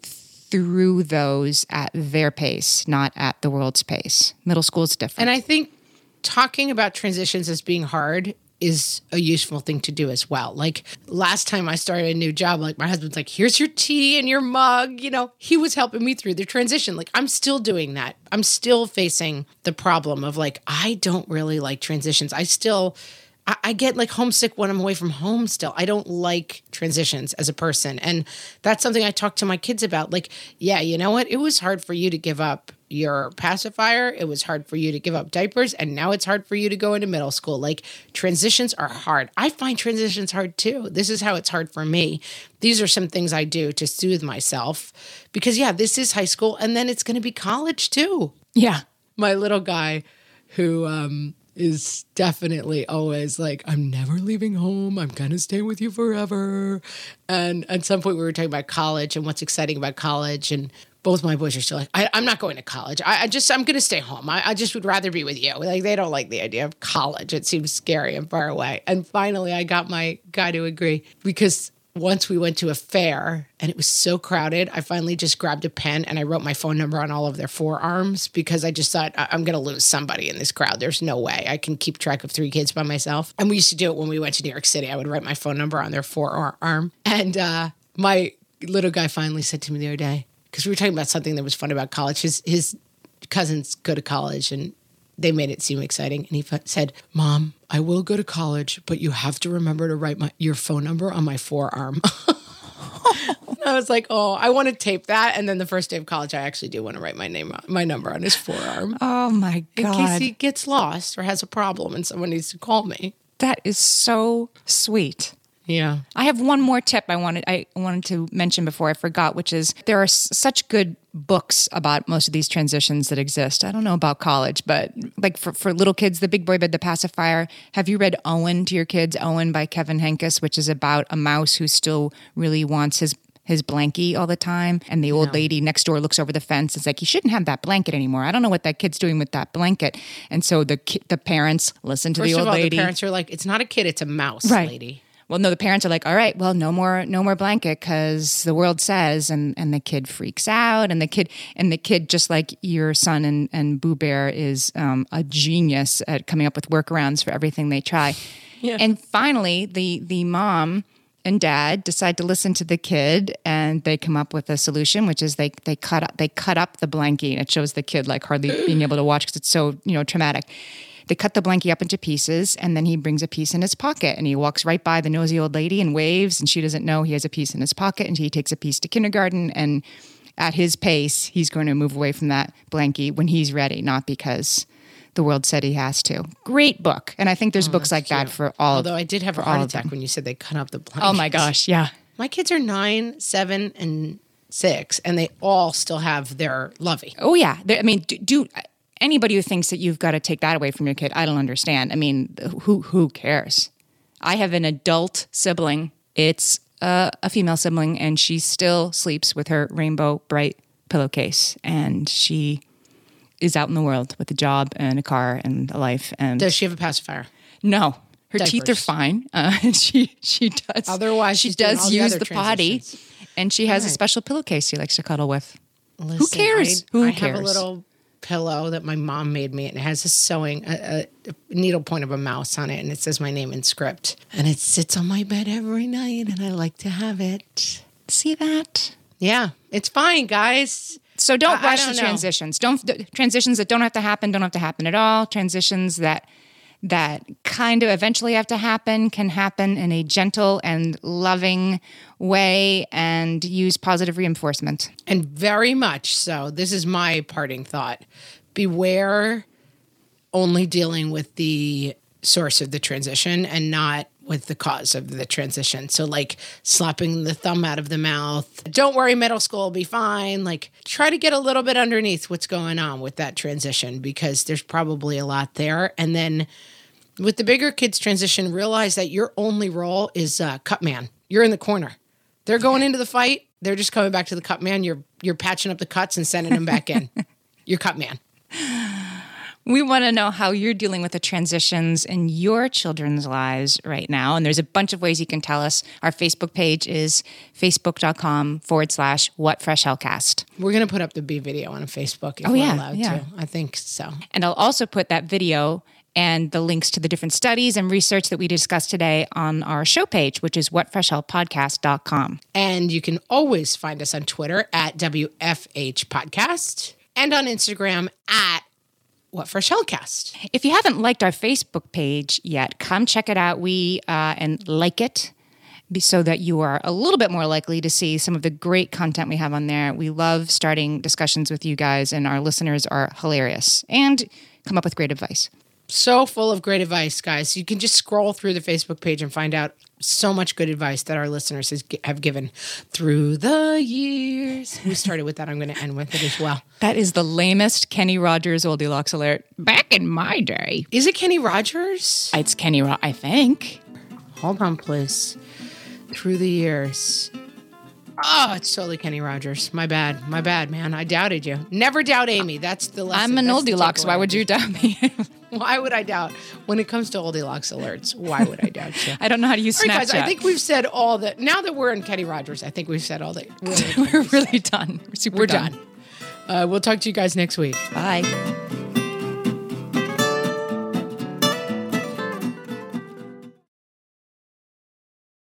through those at their pace, not at the world's pace. Middle school is different. And I think talking about transitions as being hard is a useful thing to do as well. Like last time I started a new job, like my husband's like, here's your tea and your mug. You know, he was helping me through the transition. Like I'm still doing that. I'm still facing the problem of like, I don't really like transitions. I still, I, I get like homesick when I'm away from home still. I don't like transitions as a person. And that's something I talk to my kids about. Like, yeah, you know what? It was hard for you to give up your pacifier. It was hard for you to give up diapers. And now it's hard for you to go into middle school. Like, transitions are hard. I find transitions hard too. This is how it's hard for me. These are some things I do to soothe myself because, yeah, this is high school and then it's going to be college too. yeah. My little guy who, um, is definitely always like, I'm never leaving home. I'm gonna stay with you forever. And at some point, we were talking about college and what's exciting about college. And both my boys are still like, I, am not going to college. I, I just, I'm gonna stay home. I, I just would rather be with you. Like, they don't like the idea of college. It seems scary and far away. And finally, I got my guy to agree because once we went to a fair and it was so crowded, I finally just grabbed a pen and I wrote my phone number on all of their forearms because I just thought I- I'm going to lose somebody in this crowd. There's no way I can keep track of three kids by myself. And we used to do it when we went to New York City. I would write my phone number on their forearm. And uh, my little guy finally said to me the other day, because we were talking about something that was fun about college. His, his cousins go to college and they made it seem exciting. And he f- said, Mom, I will go to college, but you have to remember to write my, your phone number on my forearm. *laughs* I was like, oh, I want to tape that. And then the first day of college, I actually do want to write my name, my number on his forearm Oh my in case he gets lost or has a problem and someone needs to call me. that is so sweet. Yeah. I have one more tip I wanted I wanted to mention before I forgot, which is there are s- such good books about most of these transitions that exist. I don't know about college, but like for, for little kids, The Big Boy Bed, The Pacifier. Have you read Owen to your kids? Owen by Kevin Henkes, which is about a mouse who still really wants his his blankie all the time and the old lady next door looks over the fence it's like you shouldn't have that blanket anymore i don't know what that kid's doing with that blanket and so the ki- the parents listen to First the old all, lady the parents are like, it's not a kid, it's a mouse, Right. lady. Well, no, the parents are like, all right, well, no more, no more blanket because the world says, and and the kid freaks out, and the kid, and the kid, just like your son and and Boo Bear is um, a genius at coming up with workarounds for everything they try. *laughs* Yeah. And finally, the the mom and dad decide to listen to the kid, and they come up with a solution, which is they they cut up they cut up the blankie, and it shows the kid like hardly being able to watch because it's so you know traumatic. They cut the blankie up into pieces, and then he brings a piece in his pocket, and he walks right by the nosy old lady and waves, and she doesn't know he has a piece in his pocket, and he takes a piece to kindergarten, and at his pace, he's going to move away from that blankie when he's ready, not because the world said he has to. Great book, and I think there's oh, books like that for all. Although I did have a heart attack when you said they cut up the blanket. Oh my gosh, yeah. My kids are nine, seven, and six, and they all still have their lovey. Oh yeah. There, I mean, do, do anybody who thinks that you've got to take that away from your kid, I don't understand. I mean, who who cares? I have an adult sibling. It's uh, a female sibling, and she still sleeps with her Rainbow Brite pillowcase, and she is out in the world with a job and a car and a life. And Does she have a pacifier? no, her teeth are fine. *laughs* Uh, and she she does. Otherwise, she she's doing all does the use other the potty, and she has a special pillowcase she likes to cuddle with. Listen, cares? I, Who I have a cares? little pillow that my mom made me, and it has a sewing, a, a, a needle point of a mouse on it, and it says my name in script. And it sits on my bed every night, and I like to have it. See that? Yeah, it's fine, guys. So don't I- I rush don't the know. transitions. Don't transitions that don't have to happen don't have to happen at all. Transitions that that kind of eventually have to happen can happen in a gentle and loving way and use positive reinforcement. And very much so. This is my parting thought. Beware only dealing with the source of the transition and not with the cause of the transition. So, like slapping the thumb out of the mouth. Don't worry, middle school will be fine. Like, try to get a little bit underneath what's going on with that transition because there's probably a lot there. And then with the bigger kids transition, realize that your only role is uh, cut man. You're in the corner. They're going into the fight. They're just coming back to the cut man. You're you're patching up the cuts and sending them back in. *laughs* You're cut man. We want to know how you're dealing with the transitions in your children's lives right now. And there's a bunch of ways you can tell us. Our Facebook page is facebook.com forward slash what fresh hellcast. We're gonna put up the B video on Facebook if Oh, we're yeah, allowed yeah. to. I think so. And I'll also put that video and the links to the different studies and research that we discussed today on our show page, which is whatfreshhellpodcast.com. And you can always find us on Twitter at WFH Podcast and on Instagram at What Fresh Hellcast. If you haven't liked our Facebook page yet, come check it out. We uh, and like it so that you are a little bit more likely to see some of the great content we have on there. We love starting discussions with you guys, and our listeners are hilarious and come up with great advice. So full of great advice, guys. You can just scroll through the Facebook page and find out so much good advice that our listeners has, have given through the years. We started with that. I'm going to end with it as well. That is the lamest Kenny Rogers Oldilocks alert. Back in my day, Is it Kenny Rogers? it's Kenny. Ro- I think. Hold on, please. Through the years. Oh, it's totally Kenny Rogers. My bad. My bad, man. I doubted you. Never doubt Amy. That's the lesson. I'm an That's. Why would you doubt me? *laughs* Why would I doubt? When it comes to Oldilocks alerts, why would I doubt you? *laughs* I don't know how to use All right, Snapchat. guys, I think we've said all that. Now that we're in Kenny Rogers, I think we've said all that. *laughs* Really we're really done. We're super we're done. done. Uh, we'll talk to you guys next week. Bye.